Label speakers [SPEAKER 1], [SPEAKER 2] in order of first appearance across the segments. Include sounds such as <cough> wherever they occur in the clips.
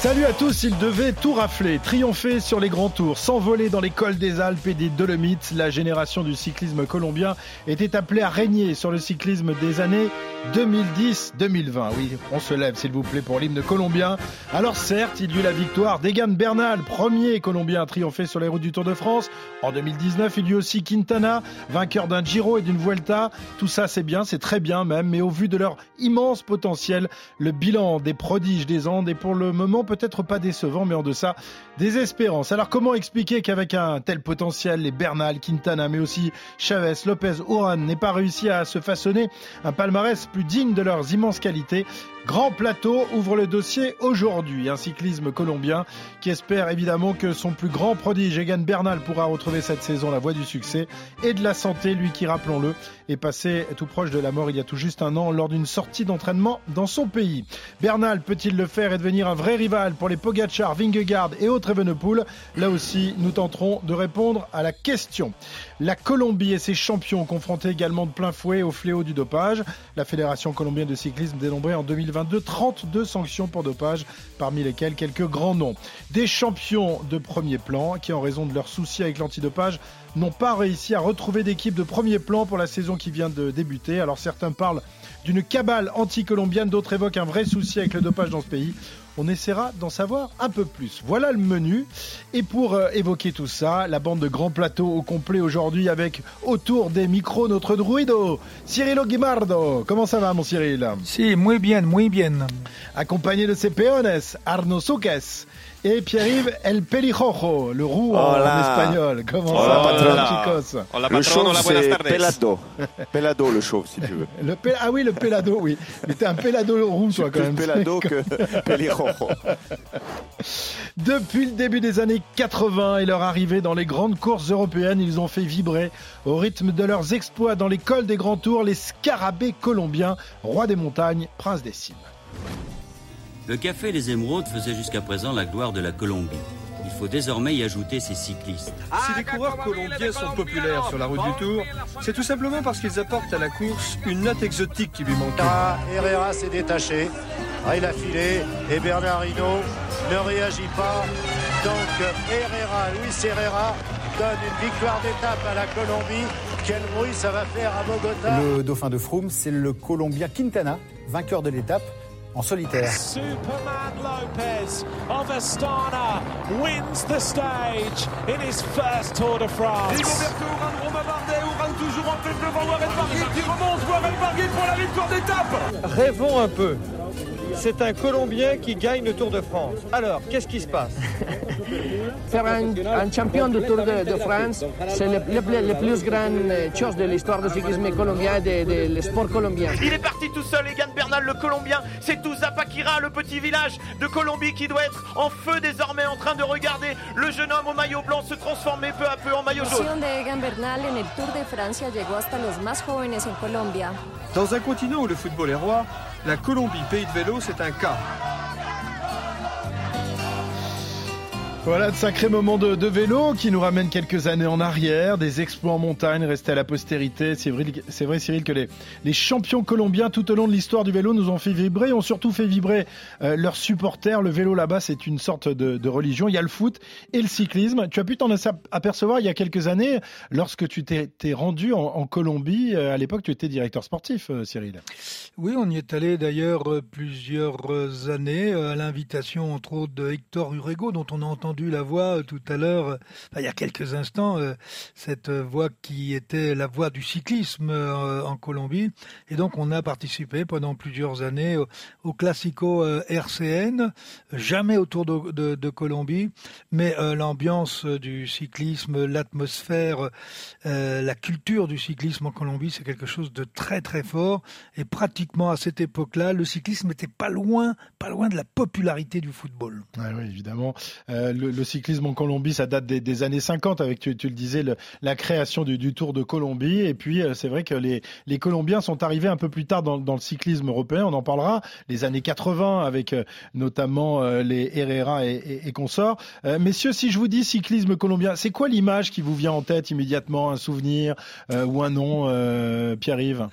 [SPEAKER 1] Salut à tous, il devait tout rafler, triompher sur les grands tours, s'envoler dans les cols des Alpes et des Dolomites. La génération du cyclisme colombien était appelée à régner sur le cyclisme des années 2010-2020. Oui, on se lève s'il vous plaît pour l'hymne colombien. Alors certes, il y eut la victoire d'Egan Bernal, premier colombien à triompher sur les routes du Tour de France. En 2019, il y eut aussi Quintana, vainqueur d'un Giro et d'une Vuelta. Tout ça c'est bien, c'est très bien même, mais au vu de leur immense potentiel, le bilan des prodiges des Andes est pour le moment peut-être pas décevant, mais en deçà des espérances. Alors comment expliquer qu'avec un tel potentiel, les Bernal, Quintana, mais aussi Chavez, Lopez, Oran n'aient pas réussi à se façonner un palmarès plus digne de leurs immenses qualités? Grand Plateau ouvre le dossier aujourd'hui. Un cyclisme colombien qui espère évidemment que son plus grand prodige, Egan Bernal, pourra retrouver cette saison la voie du succès et de la santé, lui qui, rappelons-le, est passé tout proche de la mort il y a tout juste un an lors d'une sortie d'entraînement dans son pays. Bernal peut-il le faire et devenir un vrai rival pour les Pogacar, Vingegaard et autres Evenepoel? Là aussi, nous tenterons de répondre à la question. La Colombie et ses champions confrontés également de plein fouet au fléau du dopage. La Fédération colombienne de cyclisme dénombrait en 2022 32 sanctions pour dopage, parmi lesquelles quelques grands noms. Des champions de premier plan qui, en raison de leurs soucis avec l'antidopage, n'ont pas réussi à retrouver d'équipe de premier plan pour la saison qui vient de débuter. Alors certains parlent d'une cabale anti-colombienne, d'autres évoquent un vrai souci avec le dopage dans ce pays. On essaiera d'en savoir un peu plus. Voilà le menu. Et pour euh, évoquer tout ça, la bande de grands plateaux au complet aujourd'hui avec autour des micros notre druido, Cirilo Guimardo. Comment ça va mon Cyril?
[SPEAKER 2] Si, muy bien, muy bien.
[SPEAKER 1] Accompagné de ses peones, Arnaud Souques et Pierre-Yves El Pelijojo, le roux en espagnol. Comment ça va, chicos
[SPEAKER 3] Hola,
[SPEAKER 4] Le chauve,
[SPEAKER 3] hola, buenas
[SPEAKER 4] c'est
[SPEAKER 3] tardes.
[SPEAKER 4] Pelado. <laughs> Pelado, le chauve, si tu veux.
[SPEAKER 1] le pel- Ah oui, le pelado, oui. Mais t'es un pelado roux, toi, quand
[SPEAKER 4] Plus
[SPEAKER 1] même.
[SPEAKER 4] Pelado que Pelirrojo. <laughs>
[SPEAKER 1] Depuis le début des années 80 et leur arrivée dans les grandes courses européennes, ils ont fait vibrer au rythme de leurs exploits dans les cols des grands tours les scarabées colombiens, rois des montagnes, princes des cimes.
[SPEAKER 5] Le café Les Émeraudes faisait jusqu'à présent la gloire de la Colombie. Il faut désormais y ajouter ses cyclistes.
[SPEAKER 6] Si les coureurs colombiens sont populaires sur la route du Tour, c'est tout simplement parce qu'ils apportent à la course une note exotique qui lui manquait.
[SPEAKER 7] Herrera s'est détaché. Ah, il a filé et Bernard Hinault ne réagit pas. Donc Herrera, Luis Herrera donne une victoire d'étape à la Colombie. Quel bruit ça va faire à Bogota?
[SPEAKER 8] Le dauphin de Froome, c'est le Colombien Quintana, vainqueur de l'étape en solitaire.
[SPEAKER 9] Superman Lopez of Astana wins the stage in his first Tour de France.
[SPEAKER 10] Rigoberto Urán, Romain Bardet, Urán toujours en tête devant Warren Barguil qui remonte, Warren Barguil pour la victoire d'étape
[SPEAKER 6] Rêvons un peu. C'est un Colombien qui gagne le Tour de France. Alors, qu'est-ce qui se passe <laughs>
[SPEAKER 11] Faire un, un champion du Tour de, de France, c'est le, le, plus- le plus grande chose de l'histoire du cyclisme colombien et de, sport colombien.
[SPEAKER 12] Il est parti tout seul, Egan Bernal, le Colombien. C'est tout Zapakira, le petit village de Colombie qui doit être en feu désormais, en train de regarder le jeune homme au maillot blanc se transformer peu à peu en maillot jaune.
[SPEAKER 13] de Egan Bernal en el Tour de Francia llegó hasta los más jóvenes en Colombia.
[SPEAKER 6] Dans un continent où le football est roi, la Colombie, pays de vélo, c'est un cas.
[SPEAKER 1] Voilà de sacrés moments de, vélo qui nous ramènent quelques années en arrière, des exploits en montagne restés à la postérité. C'est vrai, vrai Cyril, que les, les champions colombiens tout au long de l'histoire du vélo nous ont fait vibrer, ont surtout fait vibrer euh, leurs supporters. Le vélo là-bas, c'est une sorte de, religion. Il y a le foot et le cyclisme. Tu as pu t'en apercevoir il y a quelques années lorsque tu t'es rendu en, Colombie. Euh, À l'époque, tu étais directeur sportif, euh, Cyril.
[SPEAKER 2] Oui, on y est allé d'ailleurs plusieurs années à l'invitation entre autres de Hector Urego dont on a entendu la voix euh, tout à l'heure, euh, il y a quelques instants, euh, cette voix qui était la voix du cyclisme en Colombie. Et donc on a participé pendant plusieurs années au, Classico RCN, jamais autour de, Colombie, mais l'ambiance du cyclisme, l'atmosphère, la culture du cyclisme en Colombie, c'est quelque chose de très très fort. Et pratiquement à cette époque-là, le cyclisme n'était pas loin, pas loin de la popularité du football.
[SPEAKER 1] Ah oui, évidemment. Le, cyclisme en Colombie, ça date des, années 50 avec, tu, le disais, la création du, Tour de Colombie. Et puis, c'est vrai que les, Colombiens sont arrivés un peu plus tard dans, le cyclisme européen. On en parlera. Les années 80 avec notamment les Herrera et, et consorts. messieurs, si je vous dis cyclisme colombien, c'est quoi l'image qui vous vient en tête immédiatement? Un souvenir ou un nom, Pierre-Yves?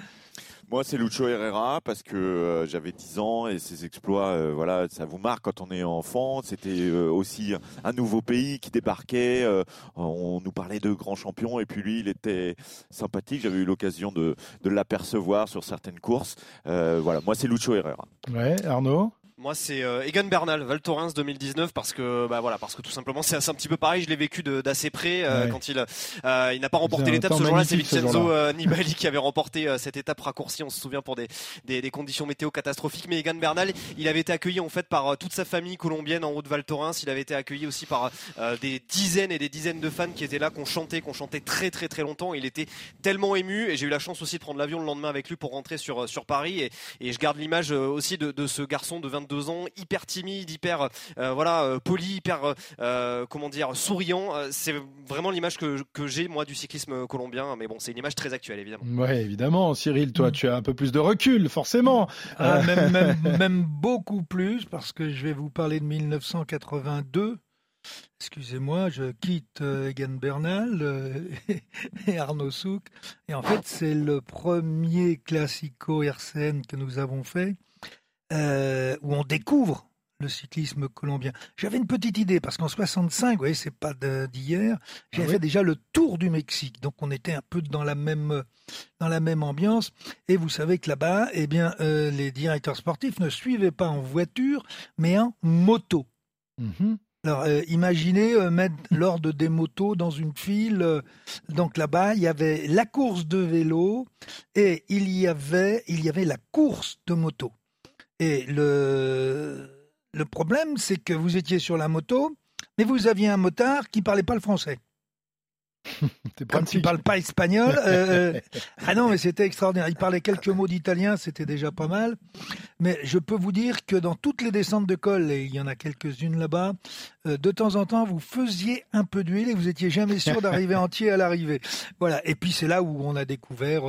[SPEAKER 4] Moi, c'est Lucho Herrera parce que euh, j'avais 10 ans et ses exploits, euh, voilà, ça vous marque quand on est enfant. C'était euh, aussi un nouveau pays qui débarquait. on nous parlait de grands champions et puis lui, il était sympathique. J'avais eu l'occasion de, l'apercevoir sur certaines courses. voilà, moi, c'est Lucho Herrera.
[SPEAKER 1] Ouais, Arnaud?
[SPEAKER 14] Moi, c'est euh, Egan Bernal, Val Thorens 2019, parce que, bah voilà, parce que tout simplement, c'est un petit peu pareil. Je l'ai vécu d'assez près euh, quand il, euh, il n'a pas remporté l'étape ce jour-là. C'est Vincenzo Nibali qui avait remporté cette étape raccourcie. On se souvient pour des, des, des, conditions météo catastrophiques. Mais Egan Bernal, il avait été accueilli en fait par toute sa famille colombienne en haut de Val Thorens. Il avait été accueilli aussi par des dizaines et des dizaines de fans qui étaient là, qu'on chantait, qu'on chantait très très très longtemps. Il était tellement ému et j'ai eu la chance aussi de prendre l'avion le lendemain avec lui pour rentrer sur sur Paris. Et, et je garde l'image aussi de, de ce garçon de 22 deux ans, hyper timide, hyper euh, voilà euh, poli, hyper euh, comment dire souriant. C'est vraiment l'image que, que j'ai moi du cyclisme colombien. Mais bon, c'est une image très actuelle évidemment.
[SPEAKER 1] Ouais, évidemment, Cyril, toi, tu as un peu plus de recul, forcément.
[SPEAKER 2] Ah, même, même, <laughs> même beaucoup plus, parce que je vais vous parler de 1982. Excusez-moi, je quitte Egan Bernal <laughs> et Arnaud Souk. Et en fait, c'est le premier classico RCN que nous avons fait euh, où on découvre le cyclisme colombien. J'avais une petite idée parce qu'en 65, vous voyez, c'est pas d'hier, j'avais ah fait déjà le tour du Mexique, donc on était un peu dans la même dans la même ambiance. Et vous savez que là-bas, eh bien, euh, les directeurs sportifs ne suivaient pas en voiture, mais en moto. Mm-hmm. Alors, euh, imaginez mettre l'ordre des motos dans une file. donc là-bas, il y avait la course de vélo et il y avait, il y avait la course de moto. Et le, le problème, c'est que vous étiez sur la moto, mais vous aviez un motard qui parlait pas le français. <laughs> Comme il ne parle pas espagnol. Euh, euh, <laughs> ah non, mais c'était extraordinaire. Il parlait quelques mots d'italien, c'était déjà pas mal. Mais je peux vous dire que dans toutes les descentes de col, et il y en a quelques-unes là-bas, euh, de temps en temps, vous faisiez un peu d'huile et vous étiez jamais sûr d'arriver <laughs> entier à l'arrivée. Voilà. Et puis c'est là où on a découvert,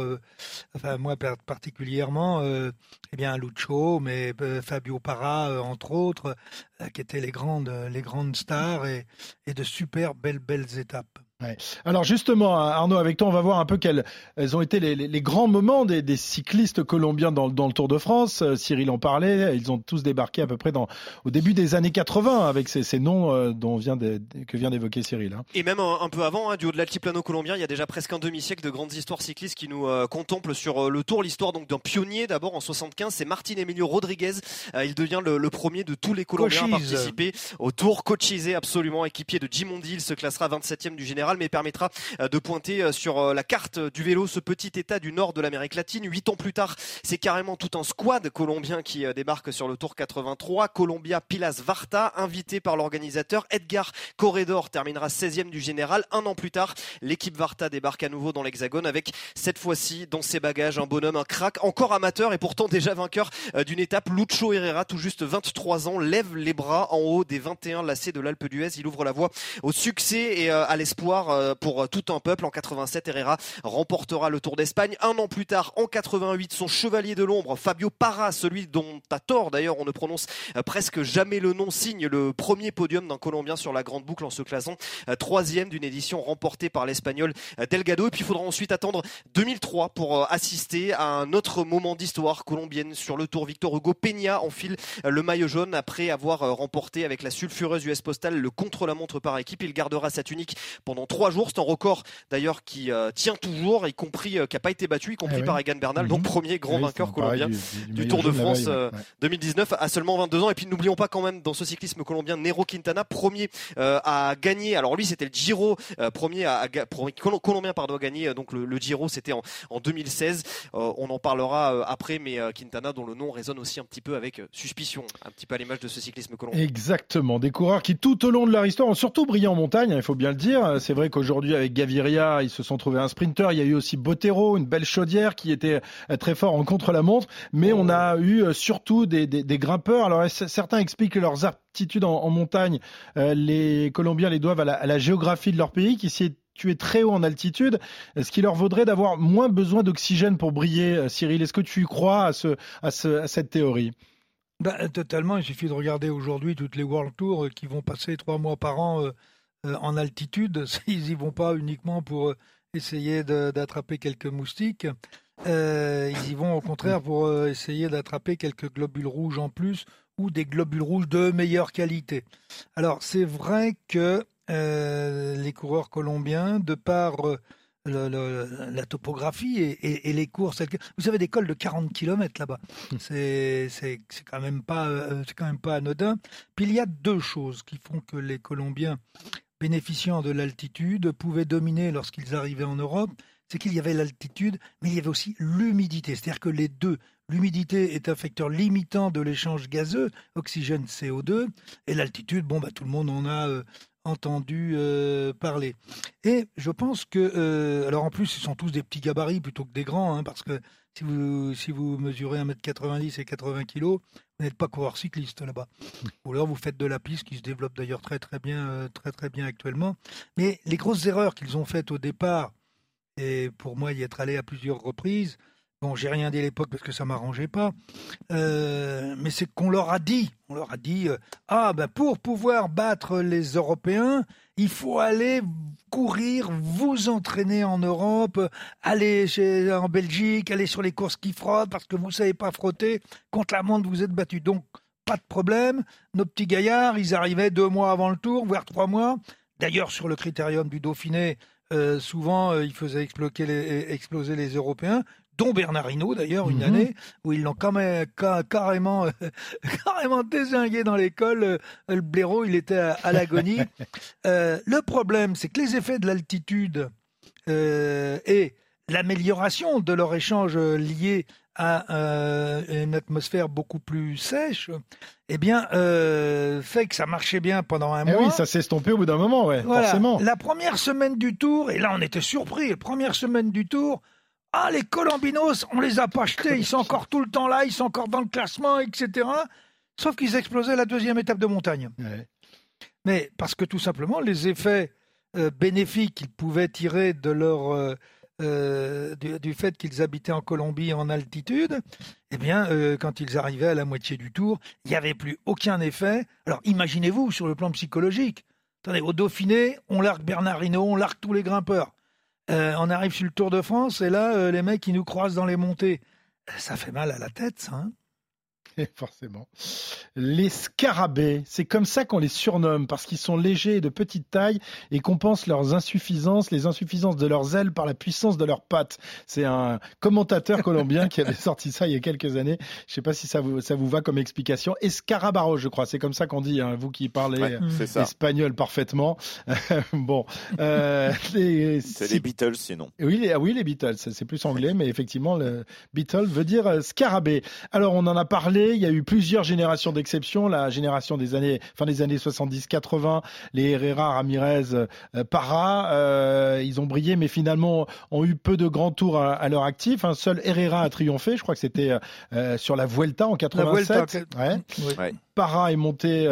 [SPEAKER 2] enfin moi particulièrement, eh bien Lucho, mais Fabio Parra entre autres, qui étaient les grandes, les grandes stars et, et de super belles belles étapes.
[SPEAKER 1] Alors justement, Arnaud, avec toi, on va voir un peu quels ont été les, grands moments des, cyclistes colombiens dans, le Tour de France. Euh, Cyril en parlait, ils ont tous débarqué à peu près dans, au début des années 80 avec ces, noms euh, dont vient que vient d'évoquer Cyril. Hein.
[SPEAKER 14] Et même un, peu avant, hein, du haut de l'altiplano colombien, il y a déjà presque un demi-siècle de grandes histoires cyclistes qui nous euh, contemplent sur le Tour. L'histoire donc d'un pionnier d'abord en 75, c'est Martin Emilio Rodriguez. il devient le, premier de tous les Colombiens à participer au Tour. Coachisé absolument, équipier de Jim il se classera 27e du général, mais permettra euh, de pointer euh, sur euh, la carte du vélo ce petit état du nord de l'Amérique latine. Huit ans plus tard, c'est carrément tout un squad colombien qui débarque sur le Tour 83. Colombia Pilas Varta, invité par l'organisateur. Edgar Corredor terminera 16e du général. Un an plus tard, l'équipe Varta débarque à nouveau dans l'Hexagone avec cette fois-ci dans ses bagages un bonhomme, un crack, encore amateur et pourtant déjà vainqueur d'une étape. Lucho Herrera, tout juste 23 ans, lève les bras en haut des 21 lacets de l'Alpe d'Huez. Il ouvre la voie au succès et à l'espoir pour tout un peuple. En 87, Herrera remportera le Tour d'Espagne. Un an plus tard, en 88, son chevalier de l'ombre, Fabio Parra, celui dont à tort d'ailleurs on ne prononce euh, presque jamais le nom, signe le premier podium d'un Colombien sur la grande boucle en se classant euh, troisième d'une édition remportée par l'Espagnol euh, Delgado. Et puis il faudra ensuite attendre 2003 pour assister à un autre moment d'histoire colombienne sur le Tour. Victor Hugo Peña enfile le maillot jaune après avoir remporté avec la sulfureuse US Postal le contre-la-montre par équipe. Il gardera sa tunique pendant trois jours. C'est un record d'ailleurs qui euh, tient toujours, y compris euh, qui n'a pas été battu, y compris eh par Egan Bernal, donc mhm. premier grand vainqueur colombien du, Tour de France 2019 euh, à seulement 22 ans. Et puis n'oublions pas quand même dans ce cyclisme colombien, Nero Quintana, premier à gagner. Alors lui c'était le Giro, premier à, colombien pardon à gagner. Donc le, Giro c'était en, 2016. on en parlera après, mais Quintana dont le nom résonne aussi un petit peu avec suspicion, un petit peu à l'image de ce cyclisme colombien.
[SPEAKER 1] Exactement, des coureurs qui tout au long de leur histoire ont surtout brillé en montagne, hein, il faut bien le dire. C'est vrai qu'aujourd'hui, avec Gaviria, ils se sont trouvés un sprinter. Il y a eu aussi Botero, une belle chaudière qui était euh, très fort en contre-la-montre. Mais on a eu euh, surtout des, grimpeurs. Alors, certains expliquent que leurs aptitudes en, montagne, euh, les Colombiens les doivent à la, géographie de leur pays, qui s'y est très haut en altitude, ce qui leur vaudrait d'avoir moins besoin d'oxygène pour briller. Cyril, est-ce que tu crois à, ce, à, ce, à cette théorie?
[SPEAKER 2] Ben, Totalement. Il suffit de regarder aujourd'hui toutes les World Tours qui vont passer trois mois par an en altitude. <laughs> Ils y vont pas uniquement pour euh, essayer d'attraper quelques moustiques. Euh, ils y vont au contraire pour essayer d'attraper quelques globules rouges en plus ou des globules rouges de meilleure qualité. Alors c'est vrai que les coureurs colombiens, de par la topographie et, les courses. Vous savez, des cols de 40 km là-bas. C'est quand, même pas, quand même pas anodin. Puis il y a deux choses qui font que les Colombiens bénéficiant de l'altitude, pouvaient dominer lorsqu'ils arrivaient en Europe, c'est qu'il y avait l'altitude, mais il y avait aussi l'humidité. C'est-à-dire que les deux, l'humidité est un facteur limitant de l'échange gazeux, oxygène CO2, et l'altitude, bon, bah, tout le monde en a euh, entendu euh, parler. Et je pense que, euh, alors en plus, ils sont tous des petits gabarits plutôt que des grands, hein, parce que si vous, si vous mesurez 1m90 et 80 kg, n'êtes pas coureur cycliste là-bas. Ou alors vous faites de la piste qui se développe d'ailleurs très très bien, euh, très très bien actuellement. Mais les grosses erreurs qu'ils ont faites au départ, et pour moi y être allé à plusieurs reprises, Bon, j'ai rien dit à l'époque parce que ça m'arrangeait pas, euh, mais c'est qu'on leur a dit, on leur a dit, euh, ah ben pour pouvoir battre les Européens, il faut aller courir, vous entraîner en Europe, aller en Belgique, aller sur les courses qui frottent parce que vous savez pas frotter. Contre la montre, vous êtes battu. Donc pas de problème. Nos petits gaillards, ils arrivaient deux mois avant le tour, voire trois mois. D'ailleurs, sur le critérium du Dauphiné, euh, souvent, ils faisaient exploser les Européens dont Bernard Hinault d'ailleurs, une mhm. année où ils l'ont quand même carrément, <laughs> carrément désingué dans l'école. Euh, le blaireau, il était à, l'agonie. <laughs> Euh, le problème, c'est que les effets de l'altitude euh, et l'amélioration de leur échange lié à une atmosphère beaucoup plus sèche, eh bien, fait que ça marchait bien pendant un
[SPEAKER 1] eh
[SPEAKER 2] mois.
[SPEAKER 1] oui, ça s'est estompé au bout d'un moment, ouais, forcément.
[SPEAKER 2] La première semaine du Tour, et là on était surpris, la première semaine du Tour, ah, les Colombinos, on les a pas achetés, ils sont encore tout le temps là, ils sont encore dans le classement, etc. Sauf qu'ils explosaient la deuxième étape de montagne. Mais parce que tout simplement, les effets euh, bénéfiques qu'ils pouvaient tirer de leur, euh, euh, du, fait qu'ils habitaient en Colombie en altitude, eh bien, quand ils arrivaient à la moitié du tour, il n'y avait plus aucun effet. Alors imaginez-vous sur le plan psychologique. Attendez, au Dauphiné, on largue Bernard Hinault, on largue tous les grimpeurs. Euh, on arrive sur le Tour de France et là, euh, les mecs, ils nous croisent dans les montées. Ça fait mal à la tête, ça. Hein <laughs>
[SPEAKER 1] Forcément. Les scarabées, c'est comme ça qu'on les surnomme, parce qu'ils sont légers et de petite taille et compensent leurs insuffisances, les insuffisances de leurs ailes par la puissance de leurs pattes. C'est un commentateur colombien qui avait <laughs> sorti ça il y a quelques années. Je ne sais pas si ça vous, ça vous va comme explication. Escarabaro, je crois, c'est comme ça qu'on dit, hein, vous qui parlez espagnol parfaitement. <laughs> bon.
[SPEAKER 4] Euh, c'est les Beatles, sinon.
[SPEAKER 1] Oui, les, oui, les Beatles, c'est plus anglais, mais effectivement, le Beatles veut dire euh, scarabée. Alors, on en a parlé il y a eu plusieurs générations d'exceptions. La génération des années, fin des années 70-80, les Herrera, Ramirez, euh, Parra, euh, ils ont brillé, mais finalement ont eu peu de grands tours à, leur actif. Un seul Herrera a triomphé. Je crois que c'était euh, sur la Vuelta en 87. Ouais. Parra est monté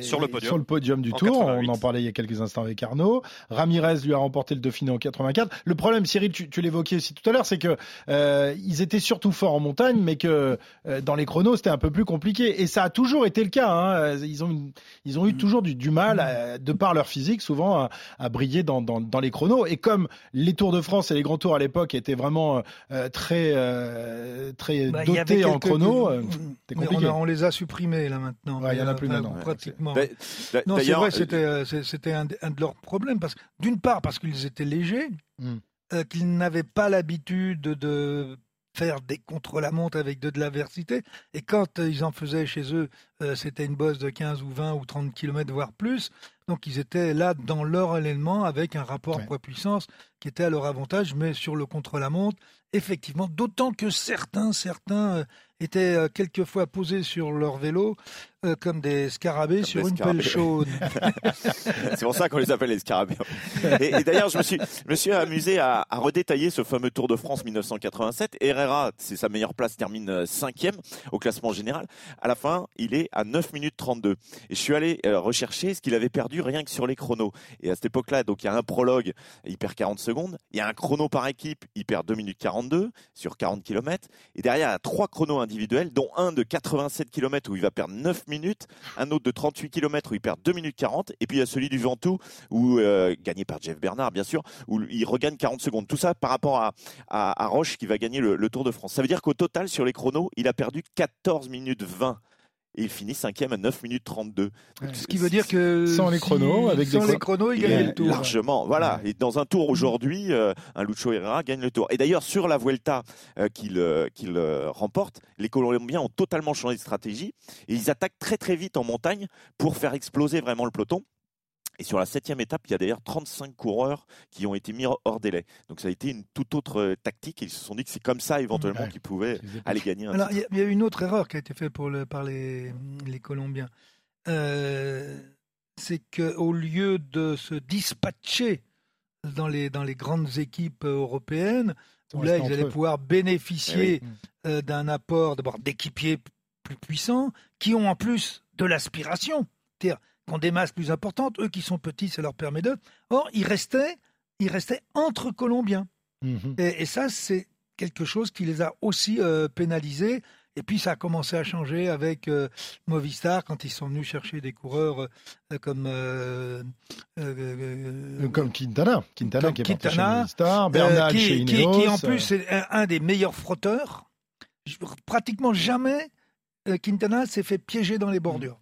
[SPEAKER 14] sur, le podium.
[SPEAKER 1] sur le podium du Tour. On en parlait il y a quelques instants avec Arnaud. Ramirez lui a remporté le Dauphiné en 84. Le problème, Cyril, tu, tu l'évoquais aussi tout à l'heure, c'est que ils étaient surtout forts en montagne, mais que dans les chronos c'était un peu plus compliqué. Et ça a toujours été le cas. Hein. Ils, ont, ils ont eu mm. toujours du, mal, de par leur physique, souvent, à, briller dans, dans, les chronos. Et comme les Tours de France et les grands tours à l'époque étaient vraiment euh, très, euh, très bah, dotés en chrono, euh,
[SPEAKER 2] On, on, les a supprimés là maintenant.
[SPEAKER 1] Il y en a plus maintenant.
[SPEAKER 2] Pratiquement. Non, c'est vrai, c'était, c'était un, de leurs problèmes. Parce, d'une part, parce qu'ils étaient légers. Mm. qu'ils n'avaient pas l'habitude de faire des contre-la-montre avec de, l'aversité. Et quand euh, ils en faisaient chez eux, euh, c'était une bosse de 15 ou 20 ou 30 km, voire plus. Donc ils étaient là dans leur élément avec un rapport poids-puissance qui était à leur avantage, mais sur le contre-la-montre, effectivement, d'autant que certains, certains euh, étaient euh, quelquefois posés sur leur vélo euh, comme des scarabées
[SPEAKER 4] Comme
[SPEAKER 2] sur
[SPEAKER 4] des
[SPEAKER 2] une
[SPEAKER 4] scarabées.
[SPEAKER 2] pelle chaude. <laughs>
[SPEAKER 4] c'est pour ça qu'on les appelle les scarabées. Et, et d'ailleurs, je me suis, je me suis amusé à, à redétailler ce fameux Tour de France 1987. Herrera, c'est sa meilleure place, termine euh, cinquième au classement général. À la fin, il est à 9 minutes 32. Et je suis allé euh, rechercher ce qu'il avait perdu rien que sur les chronos. Et à cette époque-là, donc il y a un prologue, il perd 40 secondes. Il y a un chrono par équipe, il perd 2 minutes 42 sur 40 km. Et derrière, il y a trois chronos individuels, dont un de 87 km où il va perdre 9 minutes, un autre de 38 km où il perd 2 minutes 40, et puis il y a celui du Ventoux, où, euh, gagné par Jeff Bernard, bien sûr, où il regagne 40 secondes. Tout ça par rapport à, à, Roche qui va gagner le, le Tour de France. Ça veut dire qu'au total, sur les chronos, il a perdu 14 minutes 20. Et il finit cinquième à 9 minutes 32. Donc,
[SPEAKER 2] Ce qui veut dire que
[SPEAKER 1] Sans les
[SPEAKER 2] si-
[SPEAKER 1] chronos, avec des
[SPEAKER 2] les
[SPEAKER 1] chronos,
[SPEAKER 2] il
[SPEAKER 4] est
[SPEAKER 2] le tour.
[SPEAKER 4] Largement, voilà. Et dans un tour aujourd'hui, euh, un Lucho Herrera gagne le tour. Et d'ailleurs, sur la Vuelta euh, qu'il euh, qu'il, euh, remporte, les Colombiens ont totalement changé de stratégie et ils attaquent très très vite en montagne pour faire exploser vraiment le peloton. Et sur la septième étape, il y a d'ailleurs 35 coureurs qui ont été mis hors délai. Donc ça a été une toute autre euh, tactique. Et ils se sont dit que c'est comme ça éventuellement
[SPEAKER 1] Ouais.
[SPEAKER 4] qu'ils pouvaient aller gagner un
[SPEAKER 2] Alors, il y, y a une autre erreur qui a été faite pour le- par les, les Colombiens. Euh, c'est qu'au lieu de se dispatcher dans les, dans les grandes équipes européennes, où là, ils allaient
[SPEAKER 1] eux.
[SPEAKER 2] pouvoir bénéficier
[SPEAKER 1] Eh
[SPEAKER 2] euh, d'un apport d'abord d'équipiers plus puissants, qui ont en plus de l'aspiration, c'est-à-dire qui ont des masses plus importantes. Eux qui sont petits, ça leur permet de. Or, ils restaient, ils restaient entre Colombiens.
[SPEAKER 1] Mhm.
[SPEAKER 2] Et, et ça, c'est quelque chose qui les a aussi euh, pénalisés. Et puis, ça a commencé à changer avec euh, Movistar quand ils sont venus chercher des coureurs euh, comme.
[SPEAKER 1] Comme Quintana, Quintana
[SPEAKER 2] comme
[SPEAKER 1] qui est chez
[SPEAKER 2] Quintana,
[SPEAKER 1] Movistar, Bernal
[SPEAKER 2] qui,
[SPEAKER 1] chez
[SPEAKER 2] qui-
[SPEAKER 1] Ineos.
[SPEAKER 2] qui, en plus est un, un des meilleurs frotteurs. Pratiquement jamais Quintana s'est fait piéger dans les bordures.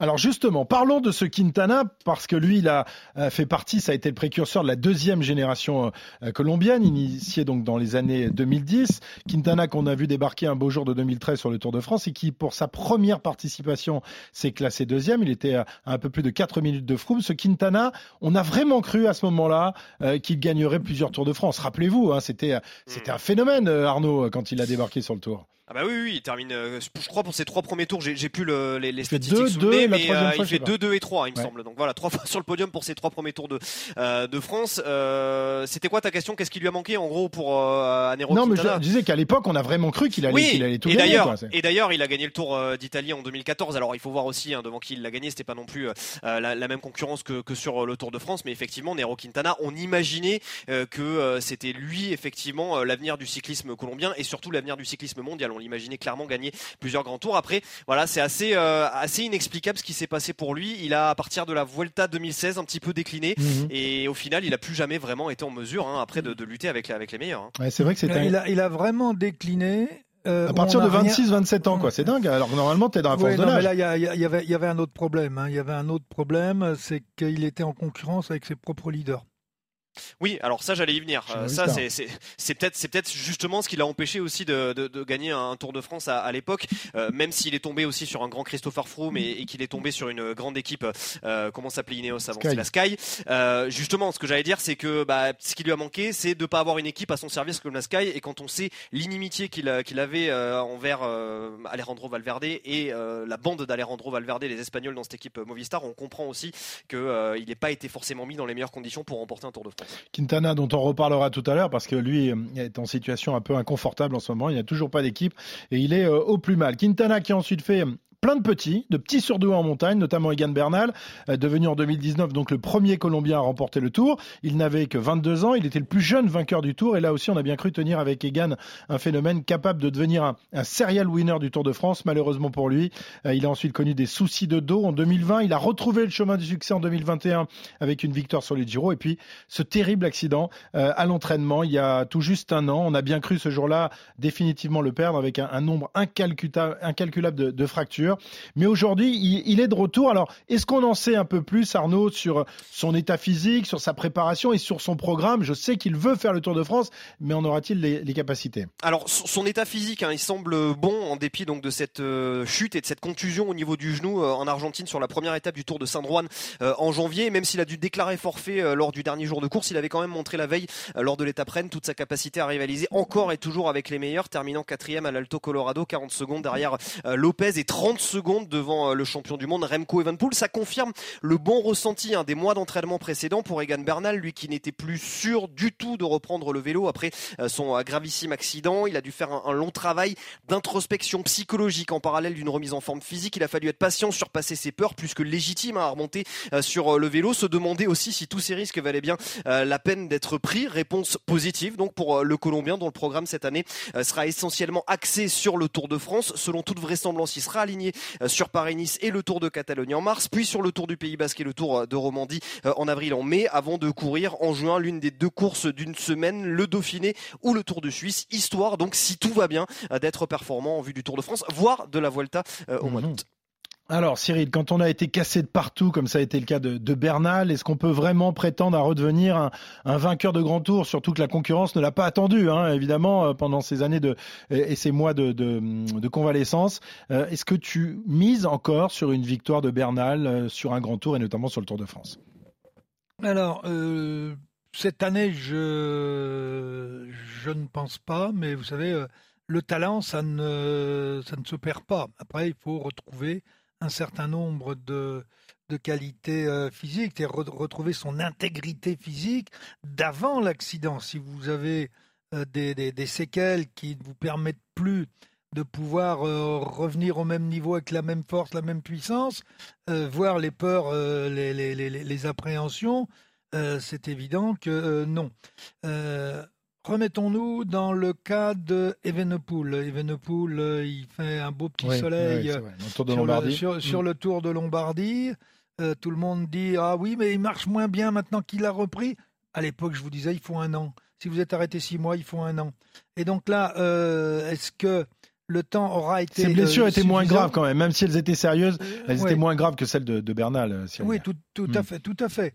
[SPEAKER 1] Alors justement, parlons de ce Quintana parce que lui, il a euh, fait partie, ça a été le précurseur de la deuxième génération euh, colombienne, initiée donc dans les années 2010. Quintana qu'on a vu débarquer un beau jour de 2013 sur le Tour de France et qui, pour sa première participation, s'est classé deuxième. Il était à un peu plus de 4 minutes de Froome. Ce Quintana, on a vraiment cru à ce moment-là euh, qu'il gagnerait plusieurs Tours de France. Rappelez-vous, hein, c'était c'était un phénomène, euh, Arnaud, quand il a débarqué sur le Tour.
[SPEAKER 14] Ah bah oui, oui, il termine, euh, je crois pour ses trois premiers tours, j'ai plus le- les, les statistiques
[SPEAKER 1] deux,
[SPEAKER 14] sous
[SPEAKER 1] deux,
[SPEAKER 14] le nez,
[SPEAKER 1] la
[SPEAKER 14] mais euh,
[SPEAKER 1] fois,
[SPEAKER 14] il fait
[SPEAKER 1] pas.
[SPEAKER 14] 2, 2 et 3, il me semble. Donc voilà, trois <laughs> fois sur le podium pour ses trois premiers tours de, euh, de France. Euh, C'était quoi ta question? Qu'est-ce qui lui a manqué en gros pour euh, Anero
[SPEAKER 1] non, mais je, disais qu'à l'époque, on a vraiment cru qu'il allait,
[SPEAKER 14] oui,
[SPEAKER 1] qu'il allait tout
[SPEAKER 14] et
[SPEAKER 1] gagner. quoi.
[SPEAKER 14] Et d'ailleurs, il a gagné le Tour euh, d'Italie en 2014. Alors, il faut voir aussi hein, devant qui il l'a gagné. C'était pas non plus euh, la, la même concurrence que, que sur euh, le Tour de France, mais effectivement, Nero Quintana, on imaginait euh, que euh, c'était lui effectivement euh, l'avenir du cyclisme colombien et surtout l'avenir du cyclisme mondial. On l'imaginait clairement gagner plusieurs grands tours. Après, voilà, c'est assez euh, assez inexplicable ce qui s'est passé pour lui. Il a à partir de la Vuelta 2016 un petit peu décliné
[SPEAKER 1] Mhm.
[SPEAKER 14] et au final, il a plus jamais vraiment été en mesure hein, après de, de lutter avec avec les meilleurs. hein.
[SPEAKER 1] Ouais, c'est vrai que c'était
[SPEAKER 2] Il, a, il a vraiment décliné. euh,
[SPEAKER 1] à partir
[SPEAKER 2] on
[SPEAKER 1] de
[SPEAKER 2] a rien-
[SPEAKER 1] 26-27 ans, quoi. C'est dingue. Alors que normalement, t'es dans la force
[SPEAKER 2] Ouais,
[SPEAKER 1] de l'âge.
[SPEAKER 2] là, il y, a- il y a- il y avait, il y avait un autre problème. hein. Il y avait un autre problème, c'est qu'il était en concurrence avec ses propres leaders.
[SPEAKER 14] Oui, alors ça j'allais y venir. Euh, ça c'est c'est c'est peut-être c'est peut-être justement ce qui l'a empêché aussi de, de, de gagner un Tour de France à, à l'époque, Euh, même s'il est tombé aussi sur un grand Christopher Froome et, et qu'il est tombé sur une grande équipe. Euh, comment s'appelait Ineos avant
[SPEAKER 1] Sky.
[SPEAKER 14] C'est la Sky. Justement, ce que j'allais dire, c'est que bah, ce qui lui a manqué, c'est de pas avoir une équipe à son service comme la Sky. Et quand on sait l'inimitié qu'il qu'il avait envers Alejandro Valverde et la bande d'Alejandro Valverde, les Espagnols dans cette équipe Movistar, on comprend aussi que euh, il n'ait pas été forcément mis dans les meilleures conditions pour remporter un Tour de France.
[SPEAKER 1] Quintana, dont on reparlera tout à l'heure, parce que lui euh, est en situation un peu inconfortable en ce moment. Il n'y a toujours pas d'équipe et il est euh, au plus mal. Quintana qui a ensuite fait plein de petits, de petits surdoués en montagne, notamment Egan Bernal, euh, devenu en 2019 donc le premier Colombien à remporter le Tour. Il n'avait que 22 ans, il était le plus jeune vainqueur du Tour et là aussi on a bien cru tenir avec Egan un phénomène capable de devenir un, serial winner du Tour de France. Malheureusement pour lui, euh, il a ensuite connu des soucis de dos en 2020. Il a retrouvé le chemin du succès en 2021 avec une victoire sur les Giro et puis ce terrible accident euh, à l'entraînement il y a tout juste un an. On a bien cru ce jour-là définitivement le perdre avec un, nombre incalculable, de fractures. Mais aujourd'hui, il, est de retour. Alors, est-ce qu'on en sait un peu plus, Arnaud, sur son état physique, sur sa préparation et sur son programme? Je sais qu'il veut faire le Tour de France, mais en aura-t-il les, les, capacités?
[SPEAKER 14] Alors, son état physique, hein, il semble bon en dépit donc de cette euh, chute et de cette contusion au niveau du genou euh, en Argentine sur la première étape du Tour de Saint-Juan euh, en janvier. Même s'il a dû déclarer forfait lors du dernier jour de course, il avait quand même montré la veille lors de l'étape Rennes toute sa capacité à rivaliser encore et toujours avec les meilleurs, terminant quatrième à l'Alto Colorado, 40 secondes derrière Lopez et 30 secondes devant le champion du monde Remco Evenpool. Ça confirme le bon ressenti hein, des mois d'entraînement précédents pour Egan Bernal, lui qui n'était plus sûr du tout de reprendre le vélo après son gravissime accident. Il a dû faire un, un long travail d'introspection psychologique en parallèle d'une remise en forme physique. Il a fallu être patient, surpasser ses peurs, plus que légitime hein, à remonter sur le vélo, se demander aussi si tous ces risques valaient bien la peine d'être pris. Réponse positive donc pour le Colombien dont le programme cette année sera essentiellement axé sur le Tour de France. Selon toute vraisemblance, il sera aligné sur Paris-Nice et le Tour de Catalogne en mars, puis sur le Tour du Pays Basque et le Tour de Romandie en avril en mai, avant de courir en juin l'une des deux courses d'une semaine, le Dauphiné ou le Tour de Suisse, histoire donc si tout va bien d'être performant en vue du Tour de France, voire de la Vuelta au mois d'août.
[SPEAKER 1] Alors Cyril, quand on a été cassé de partout, comme ça a été le cas de, Bernal, est-ce qu'on peut vraiment prétendre à redevenir un, vainqueur de grand tour Surtout que la concurrence ne l'a pas attendu, hein, évidemment, pendant ces années de, et ces mois de, convalescence. Euh, est-ce que tu mises encore sur une victoire de Bernal euh, sur un grand tour et notamment sur le Tour de France?
[SPEAKER 2] Alors, euh, cette année, je, je ne pense pas, mais vous savez, le talent, ça ne, ça ne se perd pas. Après, il faut retrouver un certain nombre de, de qualités euh, physiques, et re retrouver son intégrité physique d'avant l'accident. Si vous avez euh, des, des, séquelles qui ne vous permettent plus de pouvoir euh, revenir au même niveau avec la même force, la même puissance, voir les peurs, les, les, les, appréhensions, c'est évident que non. Remettons-nous dans le cas de Evenepoel. Evenepoel, euh, il fait un beau petit
[SPEAKER 1] oui,
[SPEAKER 2] soleil
[SPEAKER 1] oui,
[SPEAKER 2] sur,
[SPEAKER 1] le,
[SPEAKER 2] sur, sur,
[SPEAKER 1] mm.
[SPEAKER 2] le, Tour de Lombardie. Euh, tout le monde dit Ah oui, mais il marche moins bien maintenant qu'il a repris. À l'époque, je vous disais, il faut un an. Si vous êtes arrêté six mois, il faut un an. Et donc là, euh, est-ce que le temps aura été.
[SPEAKER 1] Ces blessures
[SPEAKER 2] euh,
[SPEAKER 1] étaient moins graves quand même, même si elles étaient sérieuses, elles étaient moins graves que celles de, de Bernal. Si
[SPEAKER 2] oui, tout, tout
[SPEAKER 1] mm.
[SPEAKER 2] à fait, tout à fait.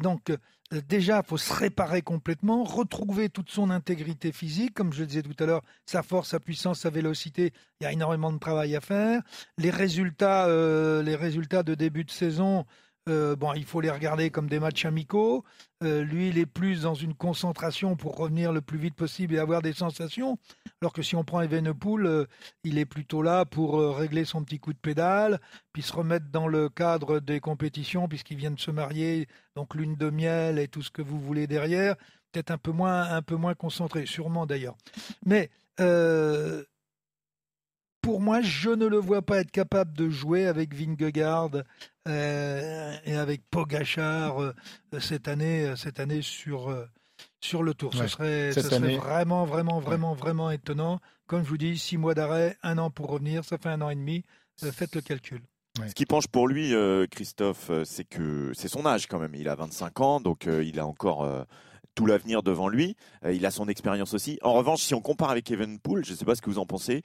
[SPEAKER 2] Donc, déjà, il faut se réparer complètement, retrouver toute son intégrité physique, comme je le disais tout à l'heure, sa force, sa puissance, sa vélocité. Il y a énormément de travail à faire. Les résultats, euh, les résultats de début de saison. Euh, bon, il faut les regarder comme des matchs amicaux. Euh, lui, il est plus dans une concentration pour revenir le plus vite possible et avoir des sensations. Alors que si on prend Evenepoel, euh, il est plutôt là pour euh, régler son petit coup de pédale, puis se remettre dans le cadre des compétitions, puisqu'il vient de se marier, donc lune de miel et tout ce que vous voulez derrière. Peut-être un peu moins, un peu moins concentré, sûrement d'ailleurs. Mais pour moi, je ne le vois pas être capable de jouer avec Vingegaard euh, et avec Pogachar euh, cette année, cette année sur euh, sur le Tour.
[SPEAKER 1] Ouais,
[SPEAKER 2] ce serait, ce
[SPEAKER 1] cette
[SPEAKER 2] serait
[SPEAKER 1] année.
[SPEAKER 2] vraiment, vraiment, vraiment, vraiment étonnant. Comme je vous dis, six mois d'arrêt, un an pour revenir, ça fait un an et demi. Euh, faites le calcul.
[SPEAKER 4] Ce qui penche pour lui, euh, Christophe, euh, c'est que c'est son âge quand même. Il a 25 ans, donc euh, il a encore euh, tout l'avenir devant lui. Euh, il a son expérience aussi. En revanche, si on compare avec Evenpool, je ne sais pas ce que vous en pensez,